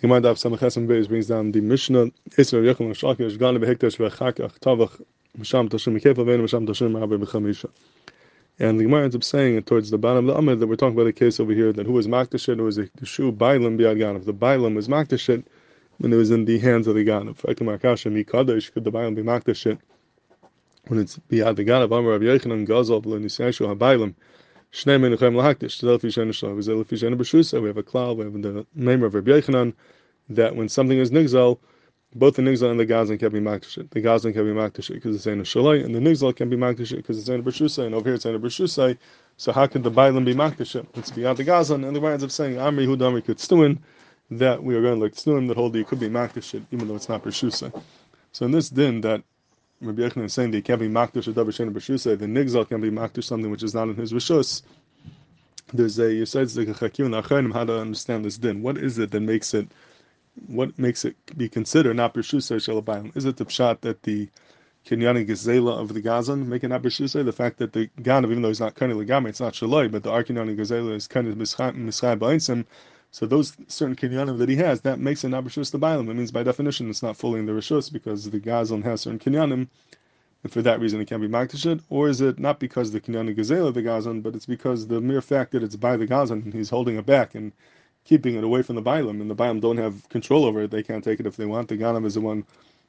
The Gemara Daf Samachesam Beis brings down the Mishnah Isra Yechon Shakish Gana Behektash Vechakach Tavach Misham Tashim Mekefah Vein Misham Tashim Rabbi Bechamisha. And the Gemara ends up saying towards the bottom of the Amid that we're talking about a case over here that who was Makdashit, who was a Shu Bailam Biad Ganav. The Bailam was Makdashit when it was in the hands of the Ganav. Ekam Mi Mikadash, could the Bailam be Makdashit when it's Biad the Ganav? Amar Rav Yechanan Gazal B'lo Nisayashu HaBailam. We have a klal, we have the name of Rabbi Yechanan, that when something is nigzal, both the nigzal and the gazan can be makdashit. The gazan can be makdashit because it's in a shalai, and the nigzal can be makdashit because it's in a b'shusay, and over here it's in a b'shusay. So how can the bailam be makdashit? It's beyond the gazan, and the ends up saying Amri Hudamri could stuin that we are going to like stuin that hold you could be makdashit even though it's not b'shusay. So in this din that Rabbi Yechon is saying that he can't be makdish or davar b'shusay. The nigzal can be makdish something which is not in his rishus. There's a you said a chakim and achanim how to understand this din. What is it that makes it? What makes it be considered not b'shusay shalabayim? Is it the pshat that the kinyani gezela of the gazan make it not b'shusay? The fact that the ganav, even though he's not kind of it's not shaloi, but the arkinyani gezela is kind of mischai ba'insim. So those certain kinyanim that he has, that makes it not rishus the bailam. It means by definition it's not fully in the rishus because the gazlan has certain kinyanim, and for that reason it can't be maktashit. Or is it not because the kinyanim gazel of the gazlan, but it's because the mere fact that it's by the gazlan and he's holding it back and keeping it away from the bailam, and the bailam don't have control over it. They can't take it if they want. The ganam is the one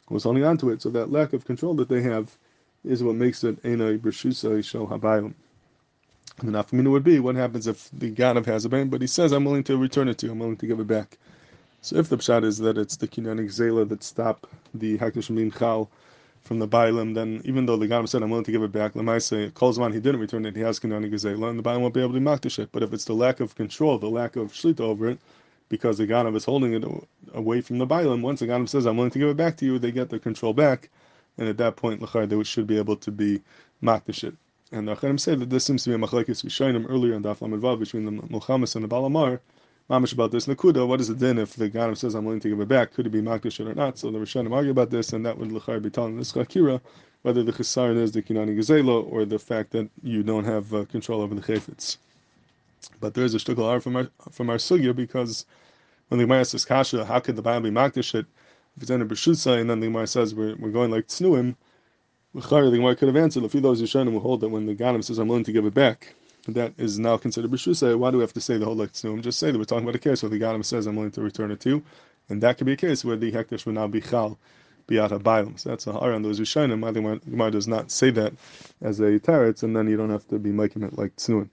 who's holding onto it. So that lack of control that they have is what makes it ena b'shusa shel habayim. The nafkamina would be what happens if the Ganav has a bane, but he says, I'm willing to return it to you, I'm willing to give it back. So if the pshat is that it's the kinyanik zela that stop the hakdash min chal from the bailim, then even though the Ganav said, I'm willing to give it back, Lemai say, calls on, he didn't return it, he has kinyanik zela, and the bailim won't be able to makdash it. But if it's the lack of control, the lack of shlita over it, because the Ganav is holding it away from the bailim, once the Ganav says, I'm willing to give it back to you, they get the control back, and at that point, lachar, they should be able to be makdash it. And the Acharim say that this seems to be a machlekes Rishonim earlier in Daf Vav between the Mulchamas and the Balamar. Mamish about this Nakuda. What is it then if the Ganim says I'm willing to give it back? Could it be Makdish or not? So the Rishonim argue about this, and that would Lechar be telling this Chakira whether the Chesaron is the Kinani Gezela or the fact that you don't have uh, control over the Chayfetz. But there is a ar from our from our sugya because when the Gemara says Kasha, how could the Bible be Makdish it if it's in a and then the Gemara says we're, we're going like Tznuim, the Gemara could have answered, if those Yishanim will hold that when the Ganim says, I'm willing to give it back, that is now considered B'shusay, why do we have to say the whole like Tznuim? Just say that we're talking about a case where the Ganim says, I'm willing to return it to you, and that could be a case where the Hektish would now be Chal, Biata Bailam. So that's a har on those Yishanim. I think Gemara does not say that as a teretz, and then you don't have to be making it like Tznuim.